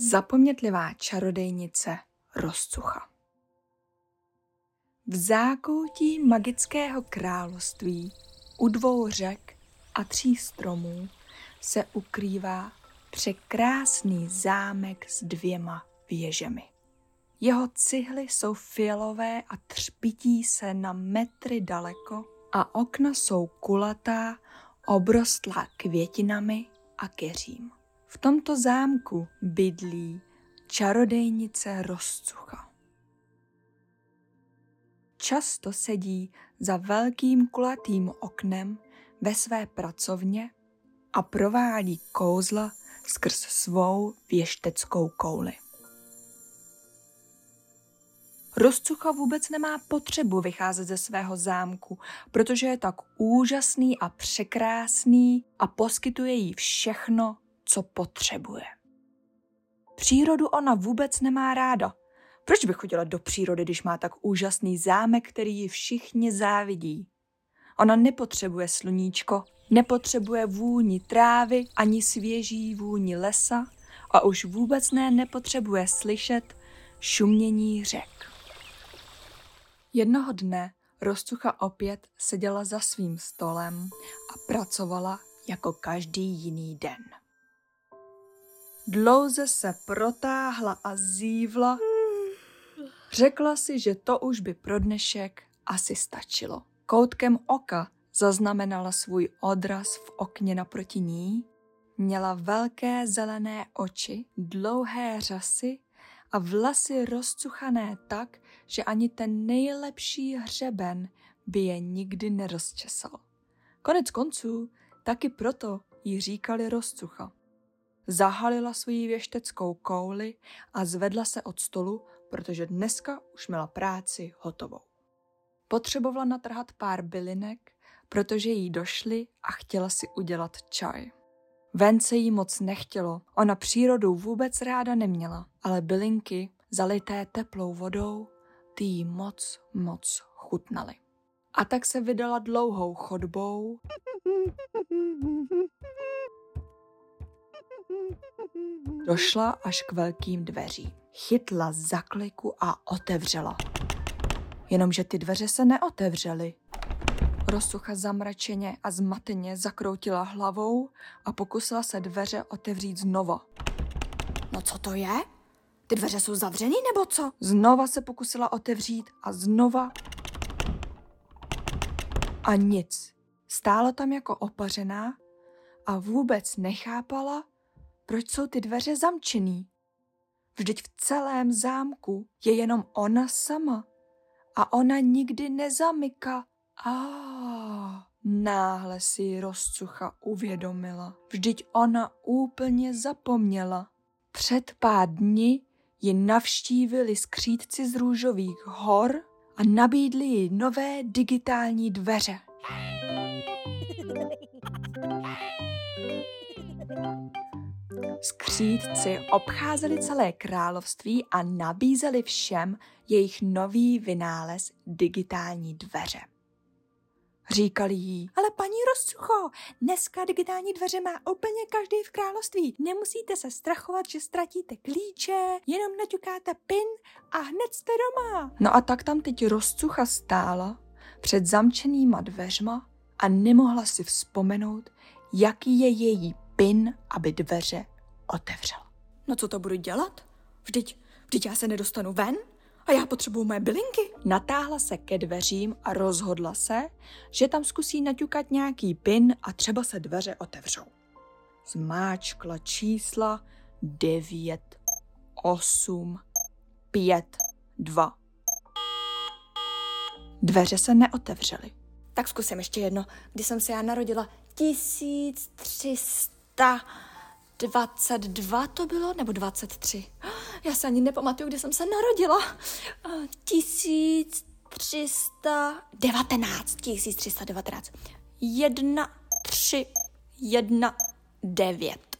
Zapomnětlivá čarodejnice Rozcucha V zákoutí magického království u dvou řek a tří stromů se ukrývá překrásný zámek s dvěma věžemi. Jeho cihly jsou fialové a třpití se na metry daleko a okna jsou kulatá, obrostlá květinami a keřím. V tomto zámku bydlí čarodejnice Rozcucha. Často sedí za velkým kulatým oknem ve své pracovně a provádí kouzla skrz svou věšteckou kouli. Rozcucha vůbec nemá potřebu vycházet ze svého zámku, protože je tak úžasný a překrásný a poskytuje jí všechno, co potřebuje. Přírodu ona vůbec nemá ráda. Proč by chodila do přírody, když má tak úžasný zámek, který ji všichni závidí? Ona nepotřebuje sluníčko, nepotřebuje vůni trávy ani svěží vůni lesa a už vůbec ne nepotřebuje slyšet šumění řek. Jednoho dne Rozcucha opět seděla za svým stolem a pracovala jako každý jiný den. Dlouze se protáhla a zívla. Řekla si, že to už by pro dnešek asi stačilo. Koutkem oka zaznamenala svůj odraz v okně naproti ní. Měla velké zelené oči, dlouhé řasy a vlasy rozcuchané tak, že ani ten nejlepší hřeben by je nikdy nerozčesal. Konec konců, taky proto jí říkali rozcucha. Zahalila svoji věšteckou kouli a zvedla se od stolu, protože dneska už měla práci hotovou. Potřebovala natrhat pár bylinek, protože jí došly a chtěla si udělat čaj. Ven se jí moc nechtělo, ona přírodu vůbec ráda neměla, ale bylinky, zalité teplou vodou, ty jí moc, moc chutnaly. A tak se vydala dlouhou chodbou Došla až k velkým dveřím. Chytla za kliku a otevřela. Jenomže ty dveře se neotevřely. Rozsucha zamračeně a zmateně zakroutila hlavou a pokusila se dveře otevřít znova. No co to je? Ty dveře jsou zavřený nebo co? Znova se pokusila otevřít a znova. A nic. Stála tam jako opařená a vůbec nechápala, proč jsou ty dveře zamčený. Vždyť v celém zámku je jenom ona sama a ona nikdy nezamyká. A náhle si rozcucha uvědomila. Vždyť ona úplně zapomněla. Před pár dny ji navštívili skřídci z růžových hor a nabídli jí nové digitální dveře. Skřídci obcházeli celé království a nabízeli všem jejich nový vynález digitální dveře. Říkali jí, ale paní Rozcucho, dneska digitální dveře má úplně každý v království. Nemusíte se strachovat, že ztratíte klíče, jenom naťukáte pin a hned jste doma. No a tak tam teď Rozcucha stála před zamčenýma dveřma a nemohla si vzpomenout, jaký je její pin, aby dveře otevřel. No co to budu dělat? Vždyť, vždyť já se nedostanu ven a já potřebuju moje bylinky. Natáhla se ke dveřím a rozhodla se, že tam zkusí naťukat nějaký pin a třeba se dveře otevřou. Zmáčkla čísla 9, 8, 5, 2. Dveře se neotevřely. Tak zkusím ještě jedno. Když jsem se já narodila 1300 22 to bylo, nebo 23? Já se ani nepamatuju, kdy jsem se narodila. 1319. 1319. 1, 3, 1, 9.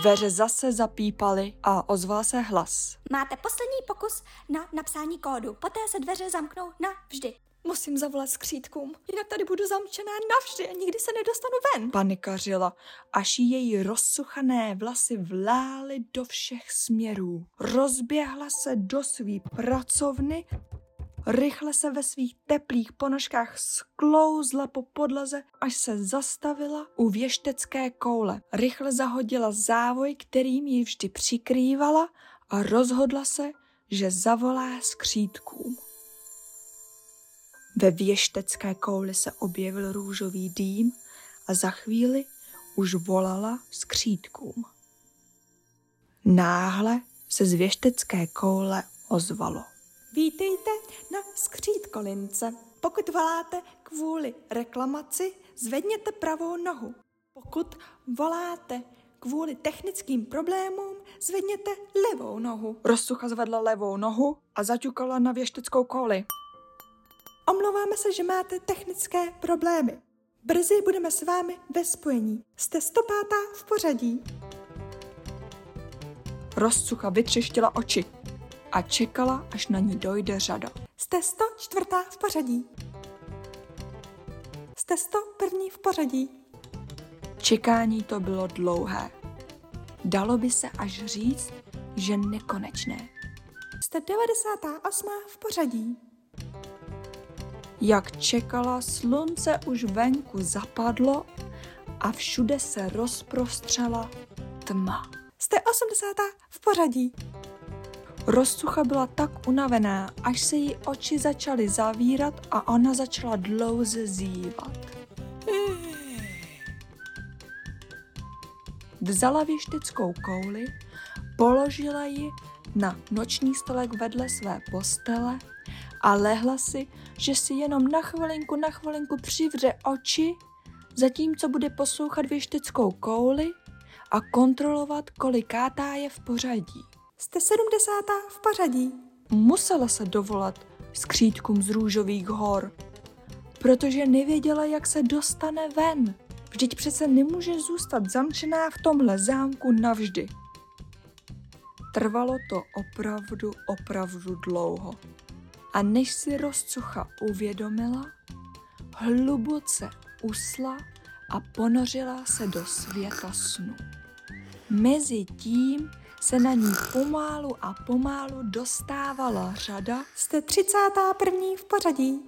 Dveře zase zapípaly a ozval se hlas. Máte poslední pokus na napsání kódu, poté se dveře zamknou na vždy. Musím zavolat skřítkům, jinak tady budu zamčená navždy a nikdy se nedostanu ven. Panikařila, až jí její rozsuchané vlasy vlály do všech směrů. Rozběhla se do svý pracovny, rychle se ve svých teplých ponožkách sklouzla po podlaze, až se zastavila u věštecké koule. Rychle zahodila závoj, kterým ji vždy přikrývala a rozhodla se, že zavolá skřítkům. Ve věštecké kouli se objevil růžový dým a za chvíli už volala skřítkům. Náhle se z věštecké koule ozvalo. Vítejte na skřítkolince. Pokud voláte kvůli reklamaci, zvedněte pravou nohu. Pokud voláte kvůli technickým problémům, zvedněte levou nohu. Rozsucha zvedla levou nohu a zaťukala na věšteckou kouli. Omlouváme se, že máte technické problémy. Brzy budeme s vámi ve spojení. Jste 105. v pořadí. Rozsucha vytřeštila oči a čekala, až na ní dojde řada. Jste 104. v pořadí. Jste 101. v pořadí. Čekání to bylo dlouhé. Dalo by se až říct, že nekonečné. Jste 98. v pořadí. Jak čekala, slunce už venku zapadlo a všude se rozprostřela tma. Jste 80. v pořadí. Rozsucha byla tak unavená, až se jí oči začaly zavírat a ona začala dlouze zívat. Vzala věšteckou kouli, položila ji na noční stolek vedle své postele a lehla si, že si jenom na chvilinku, na chvilinku přivře oči, zatímco bude poslouchat věšteckou kouli a kontrolovat, kolikátá je v pořadí. Jste 70. v pořadí. Musela se dovolat skřítkům z růžových hor, protože nevěděla, jak se dostane ven. Vždyť přece nemůže zůstat zamčená v tomhle zámku navždy. Trvalo to opravdu, opravdu dlouho. A než si rozcucha uvědomila, hluboce usla a ponořila se do světa snu. Mezi tím se na ní pomálu a pomálu dostávala řada. Jste 31. v pořadí.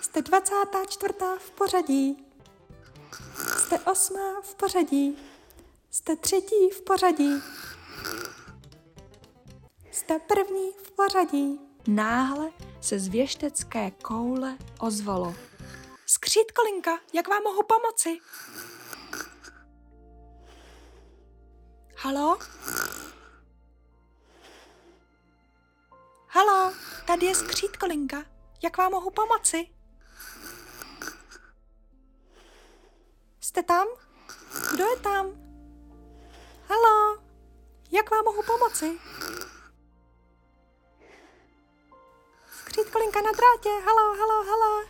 Jste 24. v pořadí. Jste 8. v pořadí. Jste třetí v pořadí. Jste první v pořadí. Náhle se z věštecké koule ozvalo. Skřítkolinka, jak vám mohu pomoci? Halo? Halo, tady je skřítkolinka. Jak vám mohu pomoci? Jste tam? Kdo je tam? Halo, jak vám mohu pomoci? Skřítkolinka na drátě, halo, halo, halo.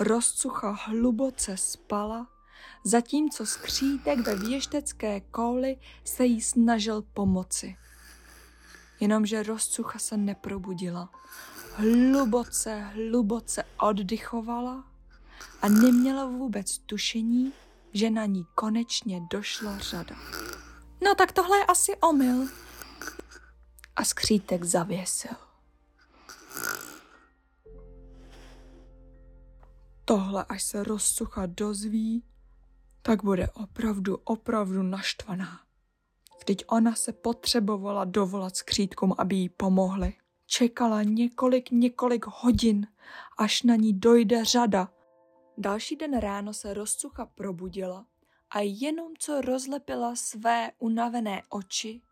Rozcucha hluboce spala, zatímco skřítek ve věštecké kouli se jí snažil pomoci. Jenomže rozcucha se neprobudila. Hluboce, hluboce oddychovala a neměla vůbec tušení, že na ní konečně došla řada. No tak tohle je asi omyl. A skřítek zavěsil. Tohle, až se rozsucha dozví, tak bude opravdu, opravdu naštvaná. Vždyť ona se potřebovala dovolat skřítkům, aby jí pomohli. Čekala několik, několik hodin, až na ní dojde řada. Další den ráno se rozcucha probudila a jenom co rozlepila své unavené oči,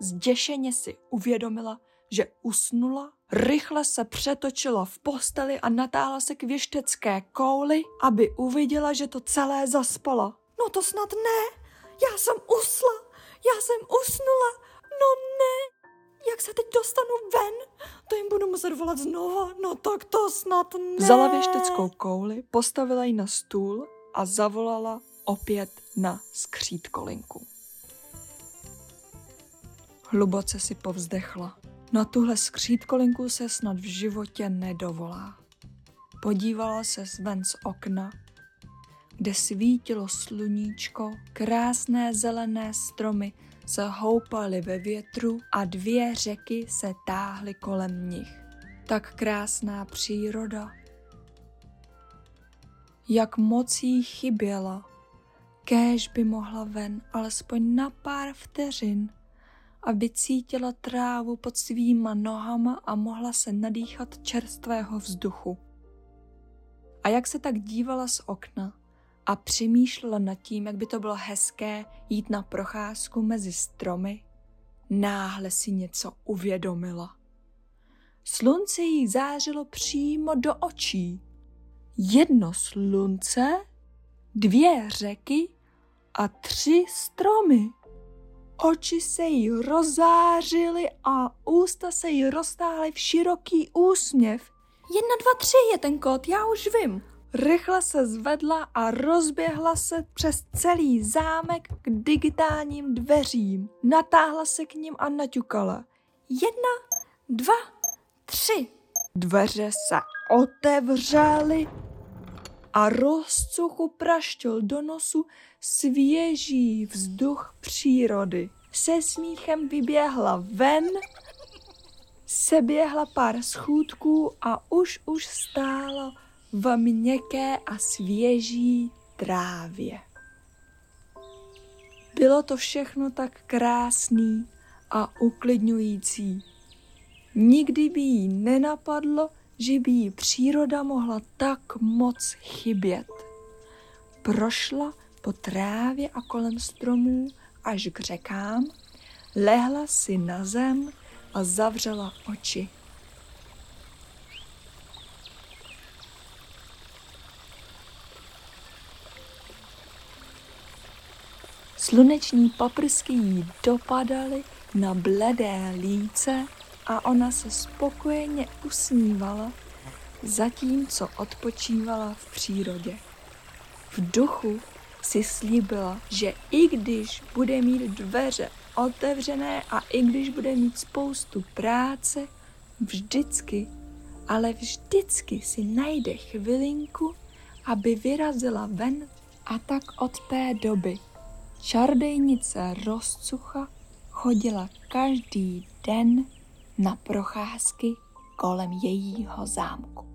zděšeně si uvědomila, že usnula, rychle se přetočila v posteli a natáhla se k věštecké kouli, aby uviděla, že to celé zaspala. No to snad ne. Já jsem usla. Já jsem usnula. No ne. Jak se teď dostanu ven? To jim budu muset volat znova. No tak to snad ne. Vzala věšteckou kouli, postavila ji na stůl a zavolala opět na skřítkolinku. Hluboce si povzdechla. Na tuhle skřítkolinku se snad v životě nedovolá. Podívala se ven z okna, kde svítilo sluníčko, krásné zelené stromy se houpaly ve větru a dvě řeky se táhly kolem nich. Tak krásná příroda. Jak moc jí chyběla. Kéž by mohla ven alespoň na pár vteřin, aby cítila trávu pod svýma nohama a mohla se nadýchat čerstvého vzduchu. A jak se tak dívala z okna a přemýšlela nad tím, jak by to bylo hezké jít na procházku mezi stromy, náhle si něco uvědomila. Slunce jí zářilo přímo do očí. Jedno slunce, dvě řeky a tři stromy. Oči se jí rozářily a ústa se jí roztáhly v široký úsměv. Jedna, dva, tři je ten kód, já už vím. Rychle se zvedla a rozběhla se přes celý zámek k digitálním dveřím. Natáhla se k ním a naťukala. Jedna, dva, tři. Dveře se otevřely a rozcuchu praštil do nosu svěží vzduch přírody. Se smíchem vyběhla ven, seběhla pár schůdků a už už stála v měkké a svěží trávě. Bylo to všechno tak krásný a uklidňující. Nikdy by jí nenapadlo, že by jí příroda mohla tak moc chybět. Prošla po trávě a kolem stromů až k řekám, lehla si na zem a zavřela oči. Sluneční paprsky jí dopadaly na bledé líce a ona se spokojeně usmívala, zatímco odpočívala v přírodě. V duchu si slíbila, že i když bude mít dveře otevřené a i když bude mít spoustu práce, vždycky, ale vždycky si najde chvilinku, aby vyrazila ven a tak od té doby čardejnice Rozcucha chodila každý den na procházky kolem jejího zámku.